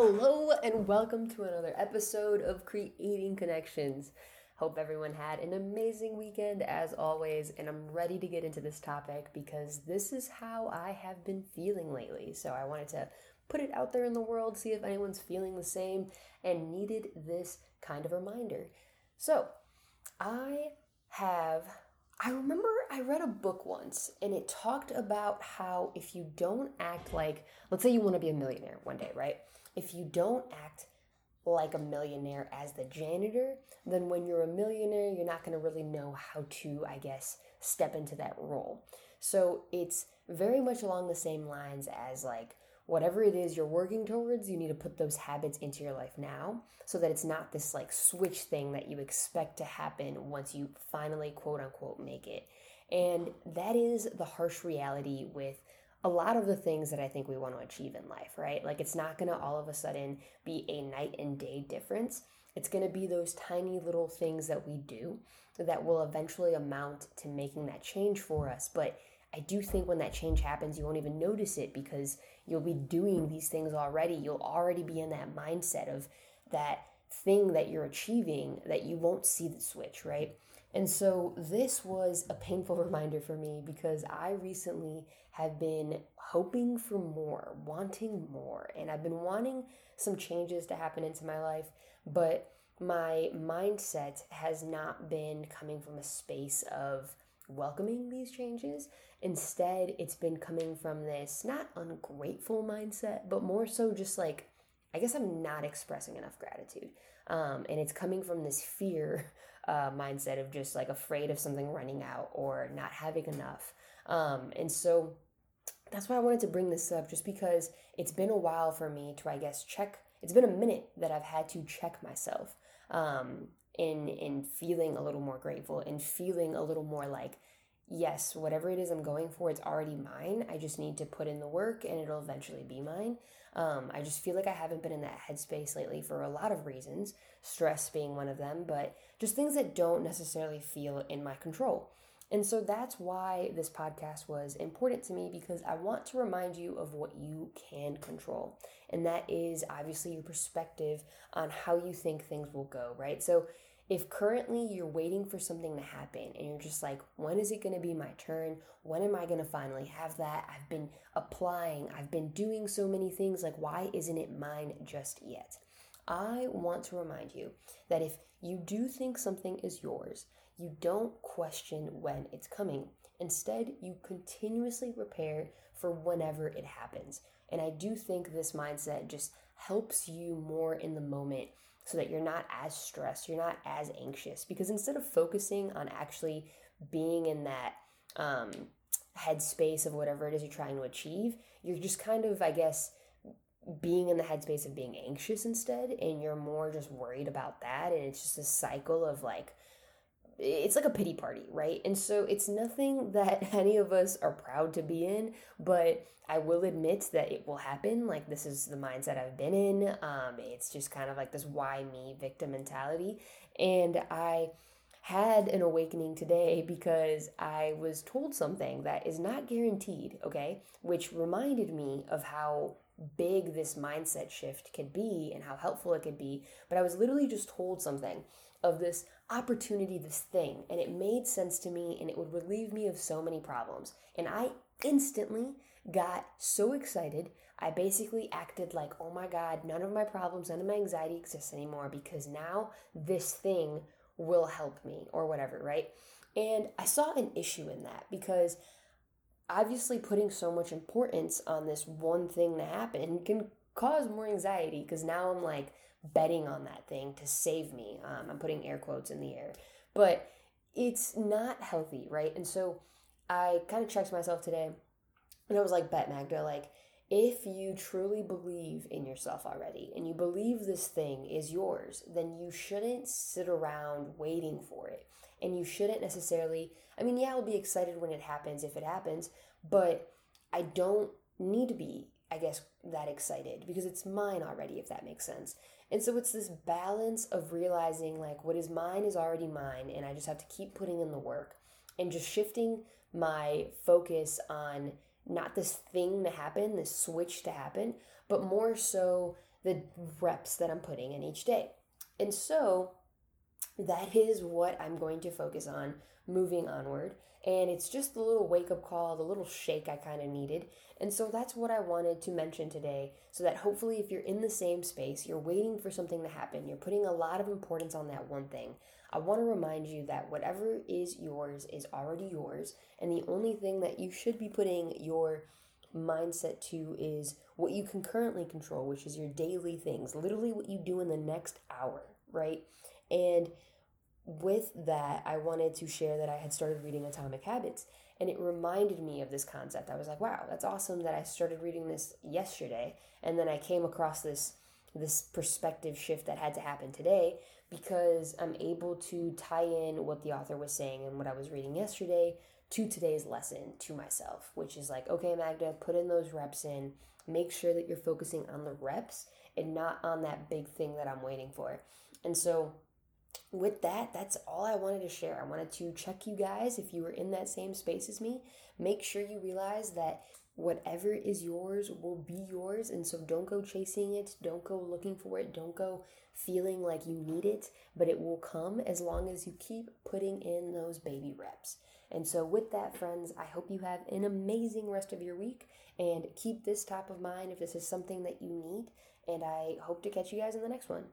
Hello, and welcome to another episode of Creating Connections. Hope everyone had an amazing weekend as always, and I'm ready to get into this topic because this is how I have been feeling lately. So I wanted to put it out there in the world, see if anyone's feeling the same, and needed this kind of reminder. So I have I remember I read a book once and it talked about how if you don't act like, let's say you want to be a millionaire one day, right? If you don't act like a millionaire as the janitor, then when you're a millionaire, you're not going to really know how to, I guess, step into that role. So it's very much along the same lines as like, whatever it is you're working towards, you need to put those habits into your life now so that it's not this like switch thing that you expect to happen once you finally quote unquote make it. And that is the harsh reality with a lot of the things that I think we want to achieve in life, right? Like it's not going to all of a sudden be a night and day difference. It's going to be those tiny little things that we do that will eventually amount to making that change for us. But I do think when that change happens, you won't even notice it because you'll be doing these things already. You'll already be in that mindset of that thing that you're achieving that you won't see the switch, right? And so this was a painful reminder for me because I recently have been hoping for more, wanting more, and I've been wanting some changes to happen into my life, but my mindset has not been coming from a space of welcoming these changes. Instead, it's been coming from this not ungrateful mindset, but more so just like, I guess I'm not expressing enough gratitude. Um, and it's coming from this fear uh, mindset of just like afraid of something running out or not having enough. Um, and so that's why I wanted to bring this up, just because it's been a while for me to, I guess, check. It's been a minute that I've had to check myself um, in in feeling a little more grateful and feeling a little more like yes, whatever it is I'm going for, it's already mine. I just need to put in the work and it'll eventually be mine. Um, I just feel like I haven't been in that headspace lately for a lot of reasons, stress being one of them, but just things that don't necessarily feel in my control. And so that's why this podcast was important to me because I want to remind you of what you can control. And that is obviously your perspective on how you think things will go, right? So if currently you're waiting for something to happen and you're just like, when is it going to be my turn? When am I going to finally have that? I've been applying, I've been doing so many things. Like, why isn't it mine just yet? I want to remind you that if you do think something is yours, you don't question when it's coming. Instead, you continuously prepare for whenever it happens. And I do think this mindset just helps you more in the moment so that you're not as stressed, you're not as anxious. Because instead of focusing on actually being in that um, headspace of whatever it is you're trying to achieve, you're just kind of, I guess, being in the headspace of being anxious instead. And you're more just worried about that. And it's just a cycle of like, it's like a pity party, right? And so it's nothing that any of us are proud to be in, but I will admit that it will happen. Like this is the mindset I've been in. Um, it's just kind of like this why me victim mentality. And I had an awakening today because I was told something that is not guaranteed, okay? Which reminded me of how big this mindset shift could be and how helpful it could be. But I was literally just told something of this opportunity, this thing, and it made sense to me and it would relieve me of so many problems. And I instantly got so excited. I basically acted like, oh my God, none of my problems, none of my anxiety exists anymore because now this thing will help me or whatever, right? And I saw an issue in that because obviously putting so much importance on this one thing to happen can cause more anxiety because now I'm like, betting on that thing to save me. Um, I'm putting air quotes in the air, but it's not healthy, right? And so I kind of checked myself today and I was like, bet Magda, like, if you truly believe in yourself already and you believe this thing is yours, then you shouldn't sit around waiting for it. And you shouldn't necessarily, I mean, yeah, I'll be excited when it happens if it happens, but I don't need to be, I guess, that excited because it's mine already, if that makes sense. And so it's this balance of realizing like what is mine is already mine and I just have to keep putting in the work and just shifting my focus on not this thing to happen, this switch to happen, but more so the reps that I'm putting in each day. And so that is what I'm going to focus on moving onward. And it's just the little wake up call, the little shake I kind of needed. And so that's what I wanted to mention today so that hopefully, if you're in the same space, you're waiting for something to happen, you're putting a lot of importance on that one thing. I want to remind you that whatever is yours is already yours. And the only thing that you should be putting your mindset to is what you can currently control, which is your daily things, literally what you do in the next hour, right? And with that, I wanted to share that I had started reading Atomic Habits and it reminded me of this concept. I was like, wow, that's awesome that I started reading this yesterday and then I came across this this perspective shift that had to happen today because I'm able to tie in what the author was saying and what I was reading yesterday to today's lesson to myself, which is like, okay, Magda, put in those reps in, make sure that you're focusing on the reps and not on that big thing that I'm waiting for. And so with that, that's all I wanted to share. I wanted to check you guys if you were in that same space as me. Make sure you realize that whatever is yours will be yours. And so don't go chasing it, don't go looking for it, don't go feeling like you need it, but it will come as long as you keep putting in those baby reps. And so, with that, friends, I hope you have an amazing rest of your week and keep this top of mind if this is something that you need. And I hope to catch you guys in the next one.